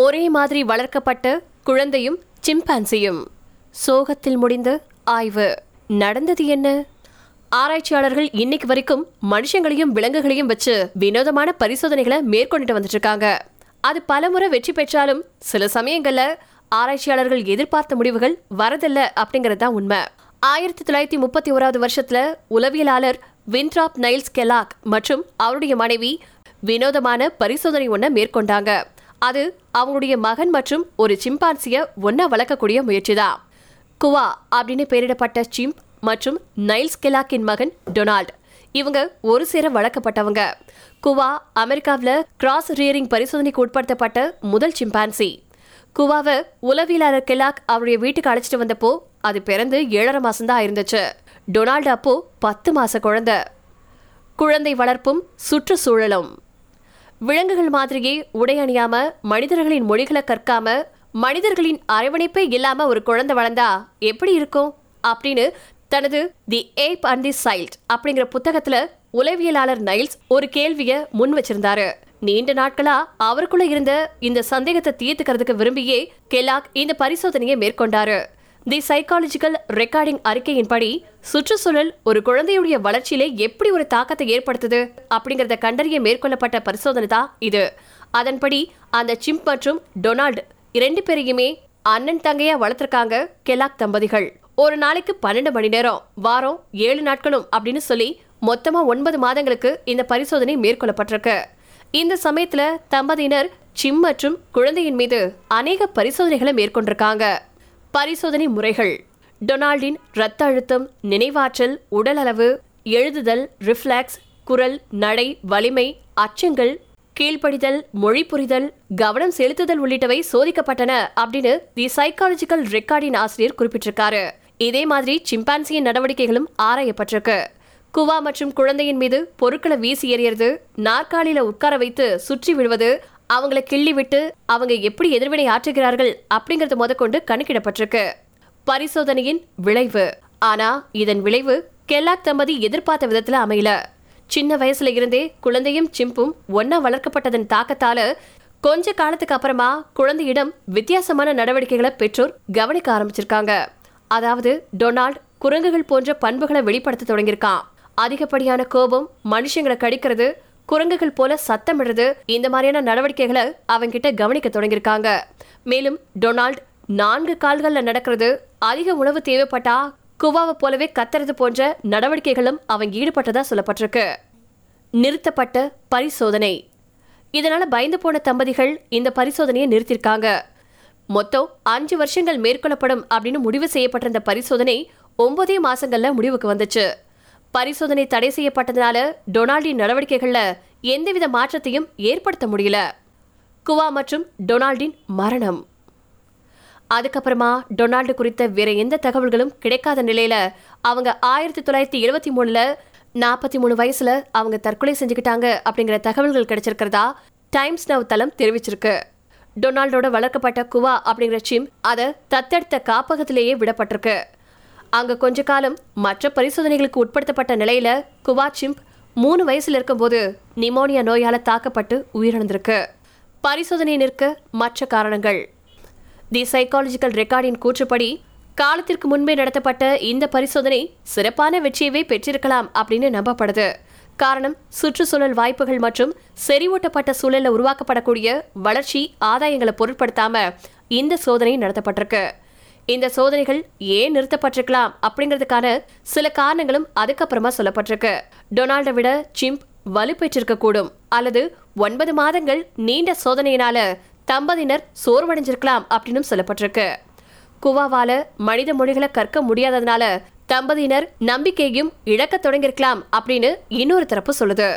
ஒரே மாதிரி வளர்க்கப்பட்ட குழந்தையும் சிம்பான்சியும். சோகத்தில் முடிந்த ஆய்வு. நடந்தது என்ன? ஆராய்ச்சியாளர்கள் இன்னைக்கு வரைக்கும் மனுஷங்களையும் விலங்குகளையும் வச்சு வினோதமான பரிசோதனைகளை மேற்கொண்டுட்டு வந்துட்டு இருக்காங்க அது பலமுறை வெற்றி பெற்றாலும் சில சமயங்கள்ல ஆராய்ச்சியாளர்கள் எதிர்பார்த்த முடிவுகள் வரதில்லை அப்படிங்கிறது தான் உண்மை. ஆயிரத்தி தொள்ளாயிரத்தி முப்பத்தி ஓராவது வருஷத்துல உளவியலாளர் வின்ட்ராப் நைல்ஸ் கெலாக் மற்றும் அவருடைய மனைவி வினோதமான பரிசோதனை ஒன்றை மேற்கொண்டாங்க. அது அவங்களுடைய மகன் மற்றும் ஒரு சிம்பான்சிய ஒன்னா வளர்க்கக்கூடிய முயற்சி தான் குவா அப்படின்னு பெயரிடப்பட்ட சிம்ப் மற்றும் நைல்ஸ் கெலாக்கின் மகன் டொனால்ட். இவங்க ஒரு சேர வளர்க்கப்பட்டவங்க. குவா அமெரிக்காவில் கிராஸ் ரியரிங் பரிசோதனைக்கு உட்படுத்தப்பட்ட முதல் சிம்பான்சி. குவாவை உளவியலாளர் கெலாக் அவருடைய வீட்டுக்கு அழைச்சிட்டு வந்தப்போ அது பிறந்து ஏழரை மாசம்தான் இருந்துச்சு. டொனால்டு அப்போ பத்து மாச குழந்தை. குழந்தை வளர்ப்பும் சுற்றுச்சூழலும். விலங்குகள் மாதிரியே உடை அணியாம மனிதர்களின் மொழிகளை கற்காம மனிதர்களின் அரவணைப்பே இல்லாம ஒரு குழந்தை வளர்ந்தா எப்படி இருக்கும்? அப்படின்னு தனது the ape and the child அப்படிங்கிற புத்தகத்துல உளவியலாளர் நைல்ஸ் ஒரு கேள்விய முன் வச்சிருந்தாரு. நீண்ட நாட்களா அவருக்குள்ள இருந்த இந்த சந்தேகத்தை தீர்த்துக்கிறதுக்கு விரும்பியே கெலாக் இந்த பரிசோதனையை மேற்கொண்டாரு. தி சைக்காலஜிக்கல் ரெக்கார்டிங் அறிக்கையின்படி சுற்றுச்சூழல் ஒரு குழந்தையுடைய வளர்ச்சியிலே எப்படி ஒரு தாக்கத்தை ஏற்படுத்துது அப்படிங்கறத கண்டறிய மேற்கொள்ளப்பட்ட பரிசோதனை தான் இது. அதன்படி அந்த சிம்ப் மற்றும் டொனால்டு இரண்டு பேரையுமே அண்ணன் தங்கையா வளர்த்திருக்காங்க கெலாக் தம்பதிகள். ஒரு நாளைக்கு பன்னெண்டு மணி நேரம் வாரம் ஏழு நாட்களும் அப்படின்னு சொல்லி மொத்தமா ஒன்பது மாதங்களுக்கு இந்த பரிசோதனை மேற்கொள்ளப்பட்டிருக்கு. இந்த சமயத்துல தம்பதியினர் சிம் மற்றும் குழந்தையின் மீது அநேக பரிசோதனைகளை மேற்கொண்டிருக்காங்க. பரிசோதனை முறைகள். டொனால்டின் இரத்த அழுத்தம் நினைவாற்றல் உடல் அளவு எழுதுதல் ரிஃப்ளாக்ஸ் குரல் நடை வலிமை அச்சங்கள் கீழ்ப்படிதல் மொழி புரிதல் கவனம் செலுத்துதல் உள்ளிட்டவை சோதிக்கப்பட்டன அப்படின்னு தி சைக்காலஜிக்கல் ரெக்கார்டின் ஆசிரியர் குறிப்பிட்டிருக்காரு. இதே மாதிரி சிம்பான்சியின் நடவடிக்கைகளும் ஆராயப்பட்டிருக்கு. குவா மற்றும் குழந்தையின் மீது பொருட்களை வீசி எறியறது நாற்காலியில உட்கார வைத்து சுற்றி விடுவது அவங்கள கிள்ளி விட்டு அவங்க எப்படி எதிர்வினை ஆற்றுகிறார்கள் அப்படிங்கறது முதற்கொண்டு கணக்கிடப்பட்டிருக்கு. பரிசோதனையின் விளைவு. ஆனா இதன் விளைவு கெல்லாக் தம்பதி எதிர்பார்த்த விதத்துல அமையல. சின்ன வயசுல இருந்தே குழந்தையும் சிம்பும் ஒன்னா வளர்க்கப்பட்டதன் தாக்கத்தால கொஞ்ச காலத்துக்கு அப்புறமா குழந்தையிடம் வித்தியாசமான நடவடிக்கைகளை பெற்றோர் கவனிக்க ஆரம்பிச்சிருக்காங்க. அதாவது டொனால்ட் குரங்குகள் போன்ற பண்புகளை வெளிப்படுத்த தொடங்கியிருக்கான். அதிகப்படியான கோபம் மனுஷங்களை கடிக்கிறது குரங்குகள் போல சத்தமிடுறது இந்த மாதிரியான நடவடிக்கைகளை அவங்கிட்ட கவனிக்க தொடங்கியிருக்காங்க. மேலும் டொனால்ட் நான்கு கால்களில் நடக்கிறது அதிக உணவு தேவைப்பட்டா குவாவை போலவே கத்துறது போன்ற நடவடிக்கைகளும் அவன் ஈடுபட்டதா சொல்லப்பட்டிருக்கு. நிறுத்தப்பட்ட பரிசோதனை. இதனால பயந்து போன தம்பதிகள் இந்த பரிசோதனையை நிறுத்திருக்காங்க மொத்தம் அஞ்சு வருஷங்கள் மேற்கொள்ளப்படும் அப்படின்னு முடிவு செய்யப்பட்டிருந்த பரிசோதனை ஒன்பதே மாசங்கள்ல முடிவுக்கு வந்துச்சு. பரிசோதனை தடை செய்யப்பட்டதனால டொனால்டின் நடவடிக்கைகளில் எந்தவித மாற்றத்தையும் ஏற்படுத்த முடியல. குவா மற்றும் டொனால்டின் மரணம். அதுக்கப்புறமா டொனால்டு குறித்த வேற எந்த தகவல்களும் கிடைக்காத நிலையில அவங்க ஆயிரத்தி தொள்ளாயிரத்தி எழுபத்தி மூணுல நாற்பத்தி மூணு வயசுல அவங்க தற்கொலை செஞ்சுக்கிட்டாங்க அப்படிங்கிற தகவல்கள் கிடைச்சிருக்கிறதா டைம்ஸ் நவ் தளம் தெரிவிச்சிருக்கு. டொனால்டோட வளர்க்கப்பட்ட குவா அப்படிங்கிற சிம் அதை தத்தெடுத்த காப்பகத்திலேயே விடப்பட்டிருக்கு. அங்க கொஞ்ச காலம் மற்ற பரிசோதனைகளுக்கு உட்படுத்தப்பட்ட நிலையில குவாச்சிம்ப் மூணு வயசுல இருக்கும்போது நிமோனியா நோயால தாக்கப்பட்டு உயிரிழந்திருக்கு. பரிசோதனை நிற்க மற்ற காரணங்கள். தி சைக்காலஜிக்கல் ரெக்கார்டின் கூற்றுப்படி காலத்திற்கு முன்பே நடத்தப்பட்ட இந்த பரிசோதனை சிறப்பான வெற்றியவே பெற்றிருக்கலாம் அப்படின்னு நம்பப்படுது. காரணம் சுற்றுச்சூழல் வாய்ப்புகள் மற்றும் செறிவூட்டப்பட்ட சூழலில் உருவாக்கப்படக்கூடிய வளர்ச்சி ஆதாயங்களை பொருட்படுத்தாம இந்த சோதனை நடத்தப்பட்டிருக்கு. இந்த சோதனைகள் ஏன் நிறுத்தப்பட்டிருக்கலாம் அப்படிங்கிறதுக்கான சில காரணங்களும் அதுக்கப்புறமா சொல்லப்பட்டிருக்கு. டொனால்டை விட சிம்ப் வலுப்பெற்றிருக்க கூடும் அல்லது ஒன்பது மாதங்கள் நீண்ட சோதனையினால தம்பதியினர் சோர்வடைஞ்சிருக்கலாம் அப்படின்னு சொல்லப்பட்டிருக்கு. குவாவால மனித மொழிகளை கற்க முடியாததுனால தம்பதியினர் நம்பிக்கையும் இழக்க தொடங்கியிருக்கலாம் அப்படின்னு இன்னொரு தரப்பு சொல்லுது.